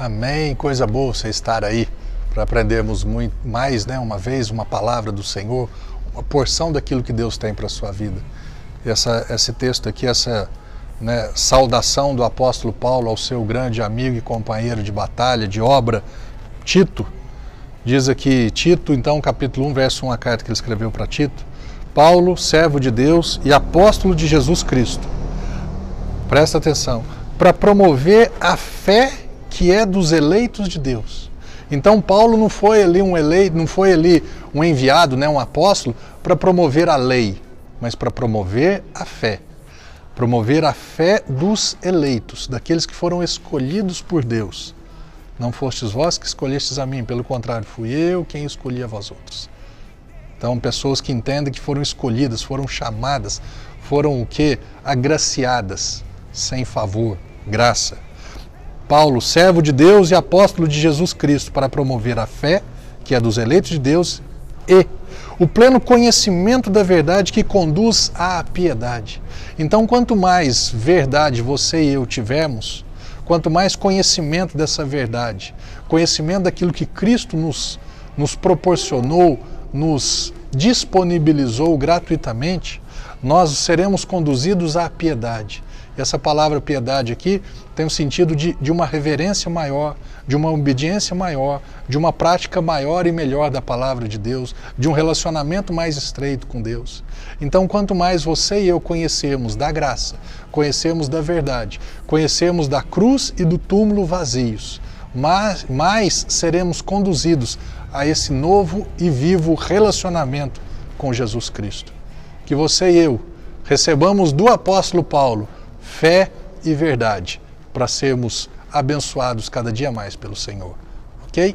Amém. Coisa boa você estar aí para aprendermos muito mais, né, uma vez, uma palavra do Senhor, uma porção daquilo que Deus tem para sua vida. Essa, esse texto aqui, essa né, saudação do apóstolo Paulo ao seu grande amigo e companheiro de batalha, de obra, Tito. Diz aqui, Tito, então, capítulo 1, verso 1, a carta que ele escreveu para Tito. Paulo, servo de Deus e apóstolo de Jesus Cristo. Presta atenção. Para promover a fé que é dos eleitos de Deus. Então Paulo não foi ali um eleito, não foi ali um enviado, né, um apóstolo para promover a lei, mas para promover a fé. Promover a fé dos eleitos, daqueles que foram escolhidos por Deus. Não fostes vós que escolhestes a mim, pelo contrário, fui eu quem escolhi a vós outros. Então, pessoas que entendem que foram escolhidas, foram chamadas, foram o que? Agraciadas, sem favor, graça. Paulo, servo de Deus e apóstolo de Jesus Cristo, para promover a fé, que é dos eleitos de Deus, e o pleno conhecimento da verdade que conduz à piedade. Então, quanto mais verdade você e eu tivermos, quanto mais conhecimento dessa verdade, conhecimento daquilo que Cristo nos, nos proporcionou, nos disponibilizou gratuitamente, nós seremos conduzidos à piedade. Essa palavra piedade aqui tem o sentido de, de uma reverência maior, de uma obediência maior, de uma prática maior e melhor da palavra de Deus, de um relacionamento mais estreito com Deus. Então, quanto mais você e eu conhecermos da graça, conhecermos da verdade, conhecermos da cruz e do túmulo vazios, mais, mais seremos conduzidos a esse novo e vivo relacionamento com Jesus Cristo. Que você e eu recebamos do apóstolo Paulo fé e verdade para sermos abençoados cada dia mais pelo Senhor. Ok?